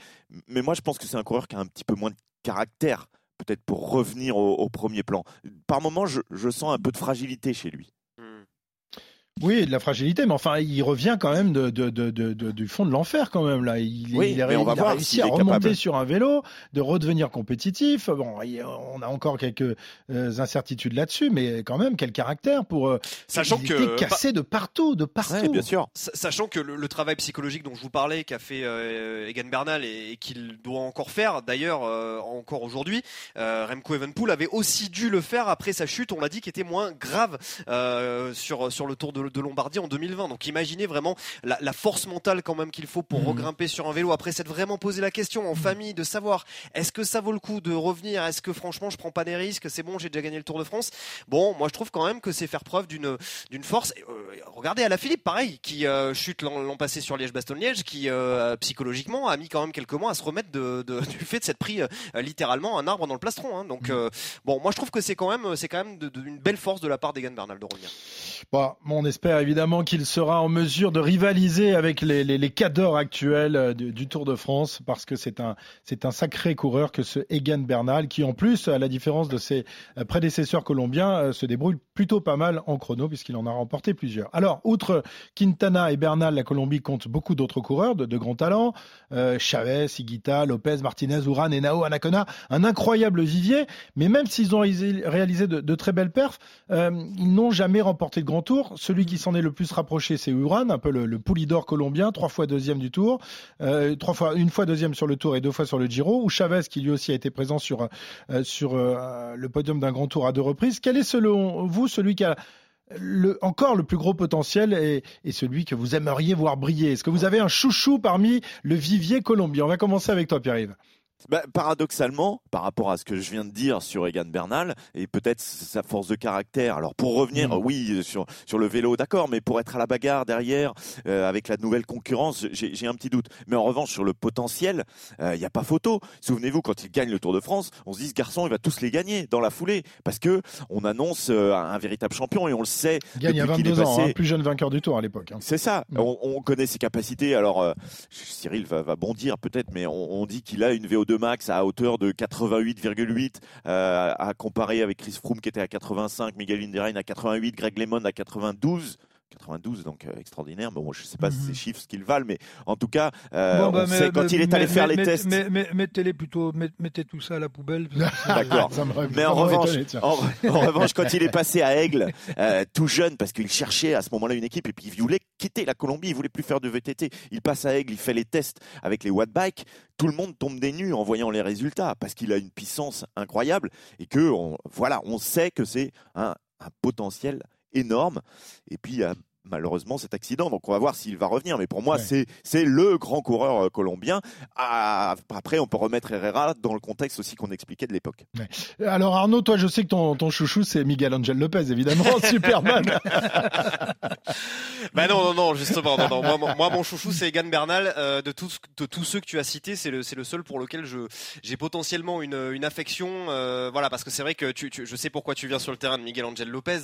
[SPEAKER 4] mais moi je pense que c'est un coureur qui a un petit peu moins de caractère, peut-être pour revenir au, au premier plan. Par moments, je, je sens un peu de fragilité chez lui.
[SPEAKER 1] Oui, de la fragilité, mais enfin, il revient quand même de, de, de, de- du fond de l'enfer quand même là. Il,
[SPEAKER 4] Oui,
[SPEAKER 1] il a,
[SPEAKER 4] mais on va
[SPEAKER 1] il a
[SPEAKER 4] voir
[SPEAKER 1] réussi à remonter
[SPEAKER 4] capable.
[SPEAKER 1] sur un vélo, de redevenir compétitif. Bon, il- on a encore quelques euh, incertitudes là-dessus, mais quand même, quel caractère pour. euh,
[SPEAKER 14] Sachant
[SPEAKER 1] il
[SPEAKER 14] que-
[SPEAKER 1] était cassé de partout, de partout.
[SPEAKER 14] Sa- Sachant que le, le travail psychologique dont je vous parlais, qu'a fait euh, Egan Bernal et, et qu'il doit encore faire, d'ailleurs euh, encore aujourd'hui, euh, Remco Evenpool avait aussi dû le faire après sa chute, on l'a dit, qui était moins grave euh, sur sur le Tour de, de Lombardie en 2020. Donc imaginez vraiment la, la force mentale quand même qu'il faut pour
[SPEAKER 1] Mhm.
[SPEAKER 14] regrimper sur un vélo après s'être vraiment posé la question en famille de savoir est-ce que ça vaut le coup de revenir, est-ce que franchement je prends pas des risques, c'est bon, j'ai déjà gagné le Tour de France. Bon, moi je trouve quand même que c'est faire preuve d'une d'une force. Et, euh, regardez à la Philippe, pareil, qui euh, chute l'an passé sur Liège-Bastogne-Liège, qui euh, psychologiquement a mis quand même quelques mois à se remettre de, de- <laughs> du fait de s'être pris littéralement un arbre dans le plastron. hein. Donc euh, bon, moi je trouve que c'est quand même c'est quand même de- une belle force de la part d'Egan Bernal de revenir.
[SPEAKER 1] Bon, on espère espère évidemment qu'il sera en mesure de rivaliser avec les, les, les cadors actuels euh, du, du, Tour de France parce que c'est un, c'est un sacré coureur que ce Egan Bernal qui en plus, à la différence de ses euh, prédécesseurs colombiens, euh, se débrouille plutôt pas mal en chrono puisqu'il en a remporté plusieurs. Alors, outre Quintana et Bernal, la Colombie compte beaucoup d'autres coureurs de, de grands talents. Euh, Chavez, Higuita, Lopez, Martinez, Uran et Nao Anacona. Un incroyable vivier, mais même s'ils ont réalisé de, de, très belles perfs, euh, ils n'ont jamais remporté le grand tour. Celui qui s'en est le plus rapproché, c'est Uran, un peu le, le poulidor colombien, trois fois deuxième du tour, euh, trois fois, une fois deuxième sur le tour et deux fois sur le Giro, ou Chavez qui lui aussi a été présent sur, euh, sur euh, le podium d'un grand tour à deux reprises. Quel est selon vous celui qui a encore le plus gros potentiel et, et, celui que vous aimeriez voir briller? Est-ce que vous avez un chouchou parmi le vivier colombien? On va commencer avec toi, Pierre-Yves.
[SPEAKER 4] Bah, paradoxalement, par rapport à ce que je viens de dire sur Egan Bernal et peut-être sa force de caractère. Alors pour revenir, mmh. oui, sur sur le vélo, d'accord, mais pour être à la bagarre derrière euh, avec la nouvelle concurrence, j'ai un petit doute. Mais en revanche, sur le potentiel, il euh, n'y a pas photo. Souvenez-vous, quand il gagne le Tour de France, on se dit ce garçon, il va tous les gagner dans la foulée parce que on annonce euh, un véritable champion et on le sait.
[SPEAKER 1] Il gagne à 22 est ans, hein, plus jeune vainqueur du Tour à l'époque. Hein.
[SPEAKER 4] C'est ça. Mmh. On, on, connaît ses capacités. Alors euh, Cyril va, va bondir peut-être, mais on, on dit qu'il a une VO2 max à hauteur de 88,8 euh, à comparer avec Chris Froome qui était à 85, Miguel Indurain à 88, Greg LeMond à 92. 92, donc euh, extraordinaire. Bon, je ne sais pas mm -hmm. si ces chiffres ce qu'ils valent, mais en tout cas, euh, bon, bah, on mais, sait quand mais, il est allé
[SPEAKER 2] mais,
[SPEAKER 4] faire les tests.
[SPEAKER 2] mettez-les plutôt, mettez tout ça à la poubelle. <laughs>
[SPEAKER 4] D'accord. <laughs> mais en revanche, étonné, en, en, revanche, quand il est passé à Aigle, <laughs> euh, tout jeune, parce qu'il cherchait à ce moment-là une équipe et puis il voulait quitter la Colombie, il voulait plus faire de VTT. Il passe à Aigle, il fait les tests avec les Wattbike. Tout le monde tombe des nues en voyant les résultats parce qu'il a une puissance incroyable et que, on, voilà, on sait que c'est un, un potentiel énorme. Et puis, il y a malheureusement cet accident. Donc on va voir s'il va revenir. Mais pour moi, ouais. c'est c'est le grand coureur euh, colombien. Ah, après, on peut remettre Herrera dans le contexte aussi qu'on expliquait de l'époque.
[SPEAKER 1] Ouais. Alors Arnaud, toi, je sais que ton, ton chouchou, c'est Miguel Angel Lopez, évidemment, <laughs> Superman.
[SPEAKER 14] bah non, non, non, justement. Non, non. Moi, moi, mon chouchou, c'est Egan Bernal. Euh, de, tous, de tous ceux que tu as cités, c'est le, c'est le seul pour lequel je, j'ai potentiellement une, une affection. Euh, voilà, parce que c'est vrai que tu, tu, je sais pourquoi tu viens sur le terrain de Miguel Angel Lopez.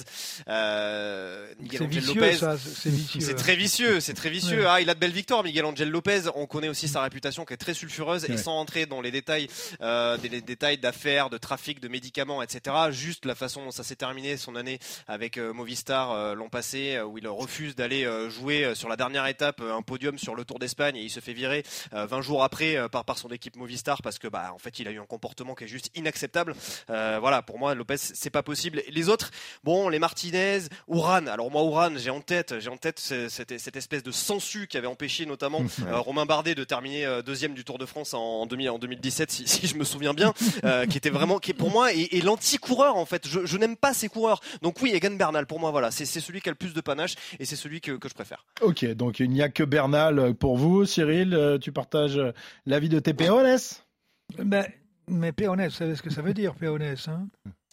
[SPEAKER 2] Euh, Miguel Angel vicieux, Lopez. Ça c'est vicieux.
[SPEAKER 14] C'est très vicieux, c'est très vicieux. Ouais. Ah, il a de belles victoires, Miguel Angel Lopez. On connaît aussi sa réputation qui est très sulfureuse ouais. et sans entrer dans les détails, euh, des, les détails d'affaires, de trafic, de médicaments, etc. Juste la façon dont ça s'est terminé son année avec euh, Movistar euh, l'an passé, où il refuse d'aller euh, jouer sur la dernière étape un podium sur le Tour d'Espagne et il se fait virer 20 jours après par, par son équipe Movistar parce que bah en fait il a eu un comportement qui est juste inacceptable. voilà, pour moi Lopez c'est pas possible. Les autres, bon les Martinez, Ouran. Alors moi Ouran j'ai en tête j'ai en tête cette, cette, espèce de sensu qui avait empêché notamment <laughs> euh, Romain Bardet de terminer euh, deuxième du Tour de France en, 2000, en 2017, si, si, je me souviens bien, <laughs> euh, qui était vraiment, qui est pour moi, et, et l'anti-coureur en fait. Je, je n'aime pas ces coureurs. Donc oui, Egan Bernal, pour moi, voilà, c'est celui qui a le plus de panache et c'est celui que, que, je préfère.
[SPEAKER 1] Ok, donc il n'y a que Bernal pour vous. Cyril, tu partages l'avis de tes Péones
[SPEAKER 2] ben, Mais Péones, vous savez ce que ça veut dire, Péones hein?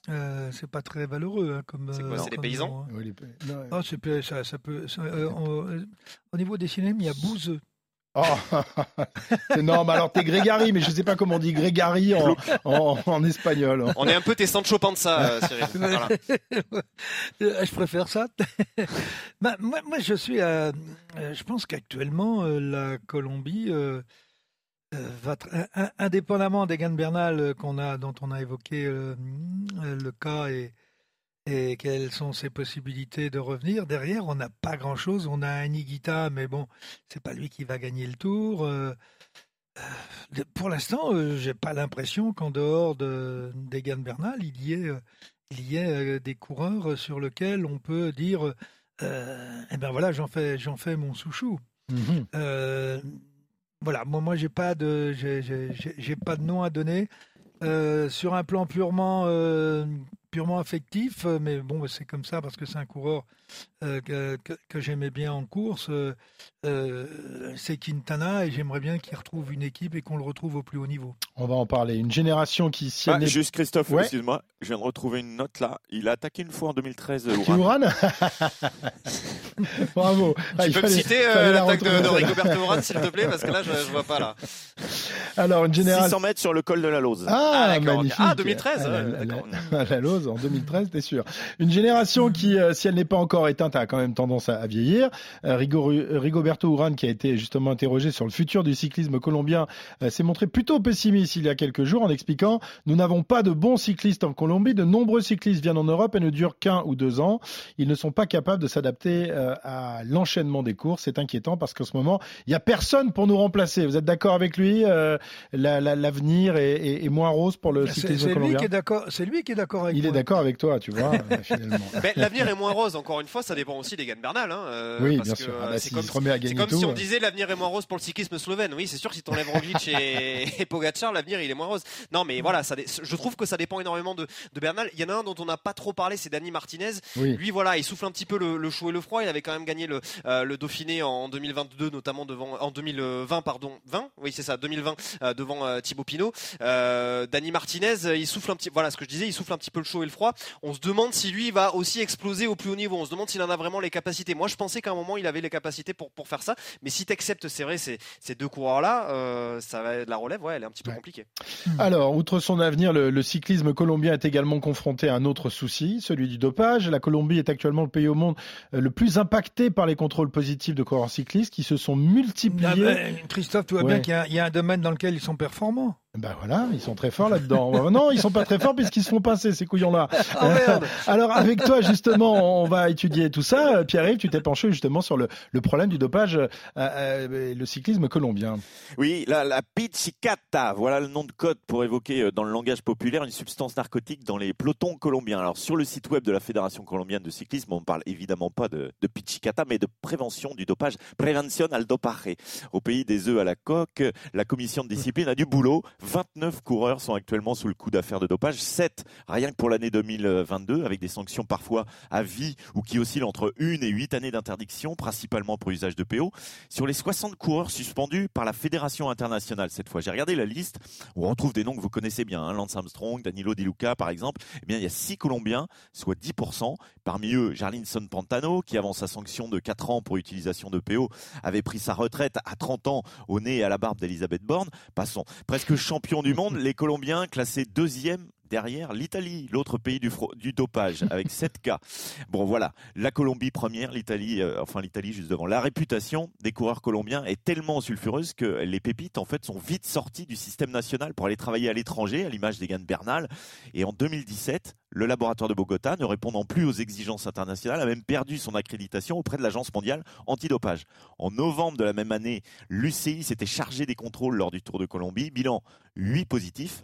[SPEAKER 2] Euh, c'est pas très valeureux hein, comme.
[SPEAKER 14] C'est quoi, c'est des paysans
[SPEAKER 2] hein. oui, les... non, oh, ça, ça, peut. Ça, euh, on, euh, au niveau des cinémas, il y a bouseux.
[SPEAKER 1] Oh, <laughs> c'est énorme. Alors t'es Grégory, mais je sais pas comment on dit Grégory en, en, en, espagnol.
[SPEAKER 14] On est un peu tes Sancho Panza, Cyril. <laughs> Voilà. <laughs>
[SPEAKER 2] je préfère ça. bah, moi, moi, je suis. Euh, je pense qu'actuellement, euh, la Colombie. Euh, indépendamment d'Egan Bernal qu'on a, dont on a évoqué euh, le cas et, et quelles sont ses possibilités de revenir, derrière on n'a pas grand-chose. On a un Iguita, mais bon, c'est pas lui qui va gagner le tour. Euh, euh, pour l'instant, euh, j'ai pas l'impression qu'en dehors d'Egan de, Bernal, il y ait, il y ait des coureurs sur lesquels on peut dire, eh ben voilà, j'en fais, j'en fais mon souchou. Mm -hmm voilà, moi, moi, j'ai pas de, j'ai pas de nom à donner. Euh, sur un plan purement, euh, purement affectif, mais bon, c'est comme ça parce que c'est un coureur euh, que, que, que j'aimais bien en course. Euh, c'est Quintana et j'aimerais bien qu'il retrouve une équipe et qu'on le retrouve au plus haut niveau.
[SPEAKER 1] On va en parler. Une génération qui s'y
[SPEAKER 4] ah, Juste Christophe, ouais. excuse-moi, je viens de retrouver une note là. Il a attaqué une fois en 2013.
[SPEAKER 1] Ouran <laughs> Bravo.
[SPEAKER 14] Tu ah, peux fallait, me citer l'attaque de, de Rigoberto Ouran, s'il te plaît, parce que là, je, je vois pas là.
[SPEAKER 1] Alors, une génération.
[SPEAKER 4] 600 mètres sur le col de la Lose.
[SPEAKER 1] Ah, magnifique.
[SPEAKER 14] Ah, 2013.
[SPEAKER 1] Ah,
[SPEAKER 14] ouais,
[SPEAKER 1] la,
[SPEAKER 14] d'accord.
[SPEAKER 1] la- la Lose en 2013, t'es sûr. Une génération qui, euh, si elle n'est pas encore éteinte, a quand même tendance à, à vieillir. Euh, Rigo- Rigoberto Urán, qui a été justement interrogé sur le futur du cyclisme colombien, euh, s'est montré plutôt pessimiste il y a quelques jours en expliquant Nous n'avons pas de bons cyclistes en Colombie. De nombreux cyclistes viennent en Europe et ne durent qu'un ou deux ans. Ils ne sont pas capables de s'adapter euh, à l'enchaînement des courses. C'est inquiétant parce qu'en ce moment, il n'y a personne pour nous remplacer. Vous êtes d'accord avec lui Euh, la- la- L'avenir est, est- est moins rose pour le
[SPEAKER 2] C'est
[SPEAKER 1] cyclisme
[SPEAKER 2] c'est lui
[SPEAKER 1] colombien
[SPEAKER 2] qui est d'accord. C'est lui qui est d'accord avec
[SPEAKER 1] Il est d'accord avec toi, tu vois, finalement. <laughs>
[SPEAKER 14] L'avenir est moins rose, encore une fois, ça dépend aussi des Gann Bernal. Hein, euh,
[SPEAKER 1] Oui,
[SPEAKER 14] parce
[SPEAKER 1] bien
[SPEAKER 14] que,
[SPEAKER 1] sûr. Ah
[SPEAKER 14] euh,
[SPEAKER 1] bah,
[SPEAKER 14] c'est
[SPEAKER 1] s'il
[SPEAKER 14] comme,
[SPEAKER 1] gagner
[SPEAKER 14] comme si on
[SPEAKER 1] ouais.
[SPEAKER 14] disait l'avenir est moins rose pour le cyclisme slovène. Oui, c'est sûr, si t'enlèves Roglic et, <laughs> et Pogacar, l'avenir il est moins rose. Non, mais voilà, ça, je trouve que ça dépend énormément de, de Bernal. Il y en a un dont on n'a pas trop parlé, c'est Dani Martinez.
[SPEAKER 1] Oui.
[SPEAKER 14] Lui, voilà, il souffle un petit peu le, le chaud et le froid. Il avait quand même gagné le, euh, le Dauphiné en 2022, notamment devant, en 2020, pardon, 20, oui c'est ça, 2020, euh, devant euh, Thibaut Pinot. Euh, Dani Martinez, euh, il souffle un petit, voilà ce que je disais, il souffle un petit peu le chaud et le froid. On se demande si lui va aussi exploser au plus haut niveau. On se demande s'il en a vraiment les capacités. Moi, je pensais qu'à un moment il avait les capacités pour pour faire ça. Mais si t'acceptes, c'est vrai, ces, ces deux coureurs-là, euh, ça va, la relève, ouais, elle est un petit peu compliquée.
[SPEAKER 1] Alors, outre son avenir, le, le cyclisme colombien est également confronté à un autre souci, celui du dopage. La Colombie est actuellement le pays au monde euh, le plus impacté par les contrôles positifs de coureurs cyclistes qui se sont multipliés.
[SPEAKER 2] Ah ben, Christophe, tu vois
[SPEAKER 1] Ouais.
[SPEAKER 2] bien qu'il y a- il y, a un domaine dans lequel ils sont performants.
[SPEAKER 1] Ben voilà, ils sont très forts là-dedans. <laughs> Non, ils sont pas très forts puisqu'ils se font pincer ces couillons-là.
[SPEAKER 2] Oh, merde.
[SPEAKER 1] Alors avec toi justement, on va étudier tout ça. Pierre-Yves, tu t'es penché justement sur le, le problème du dopage, euh, euh, le cyclisme colombien.
[SPEAKER 4] Oui, la, la pizzicata, voilà le nom de code pour évoquer euh, dans le langage populaire une substance narcotique dans les pelotons colombiens. Alors sur le site web de la Fédération colombienne de cyclisme, on ne parle évidemment pas de, de pizzicata, mais de prévention du dopage, prévention al dopaje. Au pays des œufs à la coque, la commission de discipline a du boulot. 29 coureurs sont actuellement sous le coup d'affaires de dopage, 7 rien que pour l'année 2022, avec des sanctions parfois à vie ou qui oscillent entre une et huit années d'interdiction, principalement pour usage de PO. Sur les 60 coureurs suspendus par la Fédération internationale cette fois, j'ai regardé la liste où on retrouve des noms que vous connaissez bien, hein, Lance Armstrong, Danilo Di Luca par exemple. Eh bien, il y a 6 Colombiens, soit 10%. Parmi eux, Jarlinson Pantano, qui avant sa sanction de 4 ans pour utilisation de PO, avait pris sa retraite à 30 ans au nez et à la barbe d'Elisabeth Borne. Passons. Presque champion du monde, les Colombiens classés deuxième derrière l'Italie, l'autre pays du, dopage, <laughs> avec 7 cas. Bon voilà, la Colombie première, l'Italie, euh, enfin l'Italie juste devant. La réputation des coureurs colombiens est tellement sulfureuse que les pépites en fait sont vite sorties du système national pour aller travailler à l'étranger, à l'image des Gann Bernal. Et en 2017, le laboratoire de Bogota, ne répondant plus aux exigences internationales, a même perdu son accréditation auprès de l'agence mondiale antidopage. En novembre de la même année, l'UCI s'était chargé des contrôles lors du Tour de Colombie. Bilan 8 positifs.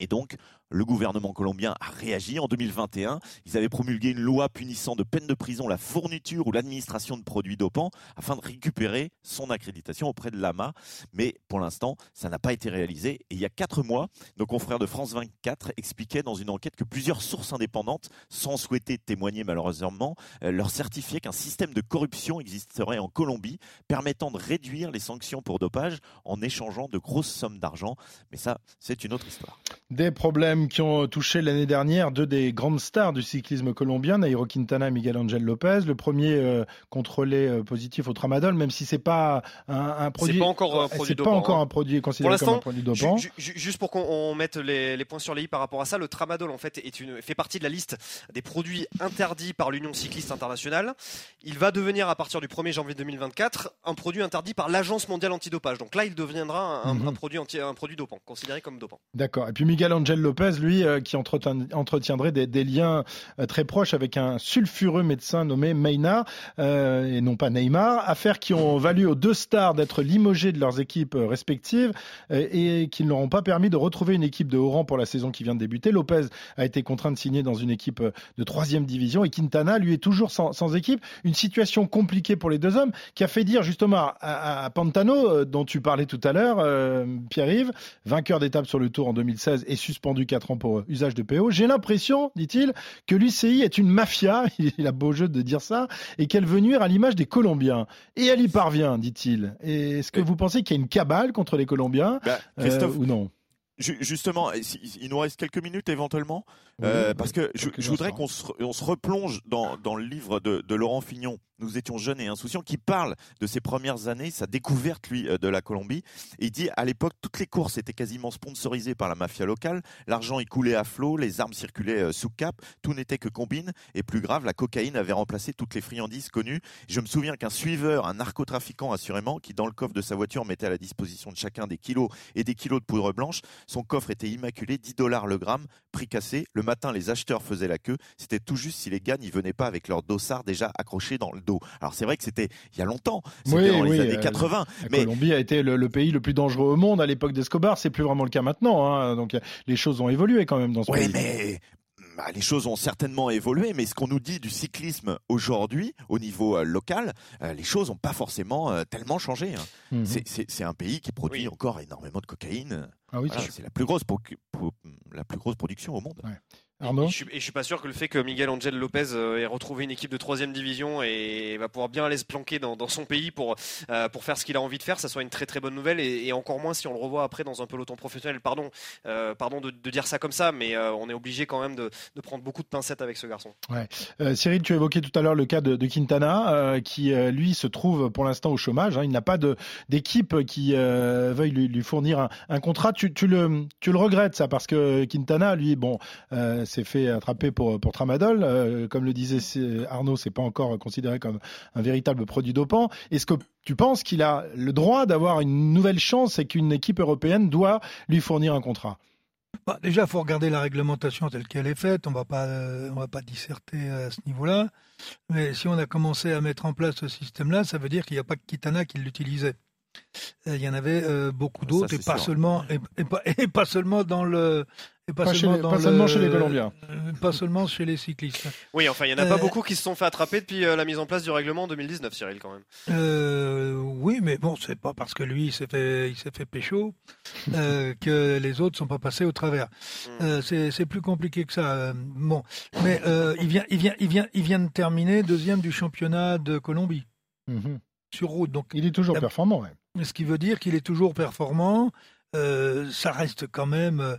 [SPEAKER 4] Et donc, le gouvernement colombien a réagi en 2021. Ils avaient promulgué une loi punissant de peine de prison la fourniture ou l'administration de produits dopants afin de récupérer son accréditation auprès de l'AMA. Mais pour l'instant, ça n'a pas été réalisé. Et il y a quatre mois, nos confrères de France 24 expliquaient dans une enquête que plusieurs sources indépendantes, sans souhaiter témoigner malheureusement, euh, leur certifiaient qu'un système de corruption existerait en Colombie permettant de réduire les sanctions pour dopage en échangeant de grosses sommes d'argent. Mais ça, c'est une autre histoire.
[SPEAKER 1] Des problèmes qui ont touché l'année dernière deux des grandes stars du cyclisme colombien, Nairo Quintana et Miguel Angel Lopez. Le premier euh, contrôlé euh, positif au tramadol, même si c'est pas un, un produit.
[SPEAKER 14] pas encore un produit
[SPEAKER 1] c'est pas encore
[SPEAKER 14] hein.
[SPEAKER 1] un produit
[SPEAKER 14] Pour
[SPEAKER 1] considéré comme un produit dopant.
[SPEAKER 14] ju- ju- juste pour qu'on on mette les, les points sur les i par rapport à ça, le tramadol en fait est une, fait partie de la liste des produits interdits par l'Union cycliste internationale. Il va devenir à partir du 1er janvier 2024 un produit interdit par l'Agence mondiale antidopage. Donc là, il deviendra un,
[SPEAKER 1] Mhm.
[SPEAKER 14] un produit anti- un produit dopant, considéré comme dopant.
[SPEAKER 1] D'accord. Et puis Miguel Angel Lopez, lui, euh, qui entretien- entretiendrait des, liens euh, très proches avec un sulfureux médecin nommé Maynard, euh, et non pas Neymar, affaires qui ont valu aux deux stars d'être limogés de leurs équipes respectives et qui ne leur ont pas permis de retrouver une équipe de haut rang pour la saison qui vient de débuter. Lopez a été contraint de signer dans une équipe de troisième division et Quintana, lui, est toujours sans, équipe. Une situation compliquée pour les deux hommes qui a fait dire justement à, Pantano, dont tu parlais tout à l'heure, Pierre-Yves, vainqueur d'étape sur le Tour en 2016 et suspendu 4 ans pour euh, usage de PO. J'ai l'impression, dit-il, que l'UCI est une mafia, <laughs> il a beau jeu de dire ça, et qu'elle veut nuire à l'image des Colombiens. Et elle y parvient, dit-il. Est-ce que vous pensez qu'il y a une cabale contre les Colombiens?
[SPEAKER 4] Bah,
[SPEAKER 1] euh,
[SPEAKER 4] Christophe,
[SPEAKER 1] ou non?
[SPEAKER 4] Justement, il nous reste quelques minutes éventuellement, euh,
[SPEAKER 1] Oui,
[SPEAKER 4] parce que je, voudrais qu'on se, on se replonge dans, dans le livre de, de Laurent Fignon, nous étions jeunes et insouciants, qui parle de ses premières années, sa découverte, lui, de la Colombie. Et il dit, à l'époque, toutes les courses étaient quasiment sponsorisées par la mafia locale. L'argent y coulait à flot, les armes circulaient sous cap, tout n'était que combine. Et plus grave, la cocaïne avait remplacé toutes les friandises connues. Je me souviens qu'un suiveur, un narcotrafiquant assurément, qui dans le coffre de sa voiture mettait à la disposition de chacun des kilos et des kilos de poudre blanche, son coffre était immaculé, 10 dollars le gramme, prix cassé. Le matin, les acheteurs faisaient la queue. C'était tout juste si les gars n'y venaient pas avec leur dossard déjà accroché dans le dos. Alors c'est vrai que c'était il y a longtemps, c'était dans les années 80.
[SPEAKER 1] La mais... Colombie a été le, pays le plus dangereux au monde à l'époque d'Escobar. C'est plus vraiment le cas maintenant. Hein. Donc les choses ont évolué quand même dans ce
[SPEAKER 4] oui,
[SPEAKER 1] pays.
[SPEAKER 4] mais bah, les choses ont certainement évolué, mais ce qu'on nous dit du cyclisme aujourd'hui, au niveau euh, local, euh, les choses n'ont pas forcément euh, tellement changé. Hein. Mhm. C'est un pays qui produit encore énormément de cocaïne. Ah oui, c'est la plus grosse la plus grosse production au monde.
[SPEAKER 14] Et je, je suis pas sûr que le fait que Miguel Angel Lopez euh, ait retrouvé une équipe de troisième division et va pouvoir bien aller se planquer dans, son pays pour, euh, pour faire ce qu'il a envie de faire, ça soit une très très bonne nouvelle et, encore moins si on le revoit après dans un peloton professionnel. Pardon, euh, pardon de, dire ça comme ça, mais on est obligé quand même de, prendre beaucoup de pincettes avec ce garçon.
[SPEAKER 1] Ouais. Cyril, tu évoquais tout à l'heure le cas de, Quintana qui lui se trouve pour l'instant au chômage. Hein. il n'a pas d'équipe qui veuille lui, fournir un, contrat. Tu, tu, le, tu le regrettes ça parce que Quintana, lui, bon s'est fait attraper pour, pour tramadol. Euh, comme le disait Arnaud, c'est pas encore considéré comme un véritable produit dopant. Est-ce que tu penses qu'il a le droit d'avoir une nouvelle chance et qu'une équipe européenne doit lui fournir un contrat?
[SPEAKER 2] Bah, déjà, il faut regarder la réglementation telle qu'elle est faite. On va pas, euh, on va pas disserter à ce niveau-là. Mais si on a commencé à mettre en place ce système-là, ça veut dire qu'il n'y a pas que Kitana qui l'utilisait. Euh, il y en avait beaucoup d'autres, et pas seulement, et, pas, <laughs> et, pas, seulement dans le,
[SPEAKER 1] pas, seulement, chez, les Colombiens.
[SPEAKER 2] Euh, pas seulement chez les cyclistes.
[SPEAKER 14] Oui, enfin, il n'y en a pas euh, beaucoup qui se sont fait attraper depuis euh, la mise en place du règlement en 2019, Cyril, quand
[SPEAKER 2] même. oui, mais bon, c'est pas parce que lui, il s'est fait, il s'est fait pécho <laughs> que les autres sont pas passés au travers. Hmm. c'est plus compliqué que ça. bon, mais il, vient, il, vient, il, vient, il vient de terminer deuxième du championnat de Colombie. Mhm. Sur route. Donc,
[SPEAKER 1] il est toujours performant, ouais.
[SPEAKER 2] Ce qui veut dire qu'il est toujours performant. ça reste quand même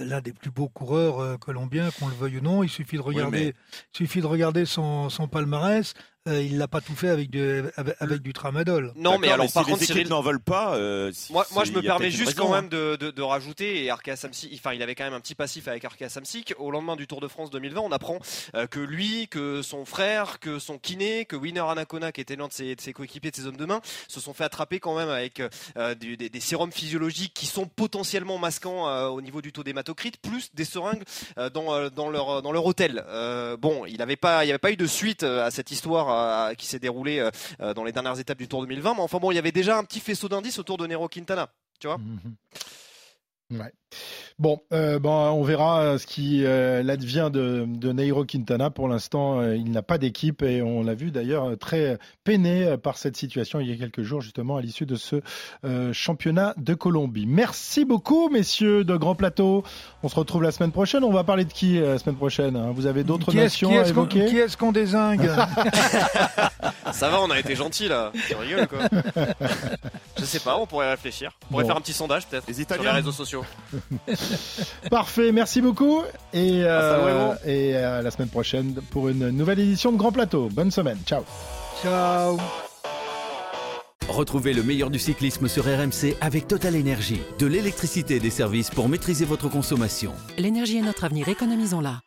[SPEAKER 2] l'un des plus beaux coureurs euh, colombiens, qu'on le veuille ou non. Il suffit de regarder, suffit de regarder son, son palmarès. Euh, il l'a pas tout fait avec du, avec, du tramadol.
[SPEAKER 14] Non, mais alors par contre,
[SPEAKER 4] les
[SPEAKER 14] Cyril
[SPEAKER 4] n'en veulent pas. Euh,
[SPEAKER 14] moi, moi, je me permets juste quand même de, de, de, rajouter et Arkea Samsic, enfin, il avait quand même un petit passif avec Arkea Samsic. Au lendemain du Tour de France 2020, on apprend euh, que lui, que son frère, que son kiné, que Winner Anacona, qui était l'un de ses, de ses coéquipiers, de ses hommes de main, se sont fait attraper quand même avec des, des, sérums physiologiques qui sont potentiellement masquants au niveau du taux d'hématocrite, plus des seringues dans, dans leur dans leur hôtel. bon, il n'avait pas, il n'y avait pas eu de suite à cette histoire qui s'est déroulé euh, euh, dans les dernières étapes du Tour 2020. Mais enfin bon, il y avait déjà un petit faisceau d'indices autour de Nero Quintana. Tu vois
[SPEAKER 1] mhm. Ouais. Bon, euh, bon, on verra euh, ce qui euh, l'advient de, de Nairo Quintana. Pour l'instant, il n'a pas d'équipe et on l'a vu d'ailleurs très peiné par cette situation il y a quelques jours, justement, à l'issue de ce championnat de Colombie. Merci beaucoup, messieurs de Grand Plateau. On se retrouve la semaine prochaine. On va parler de qui la semaine prochaine hein? Vous avez d'autres nations à évoquer?
[SPEAKER 2] Qui est-ce qu'on désingue? <laughs>
[SPEAKER 14] Ça va, on a été gentil là. Tu rigoles quoi? <laughs> Je sais pas, on pourrait réfléchir. On pourrait faire un petit sondage peut-être sur les réseaux sociaux. <laughs>
[SPEAKER 1] Parfait, merci beaucoup. Et, euh, et à la semaine prochaine pour une nouvelle édition de Grand Plateau. Bonne semaine. Ciao.
[SPEAKER 2] Ciao.
[SPEAKER 15] Retrouvez le meilleur du cyclisme sur RMC avec Total Énergie. De l'électricité et des services pour maîtriser votre consommation.
[SPEAKER 16] L'énergie est notre avenir, économisons-la.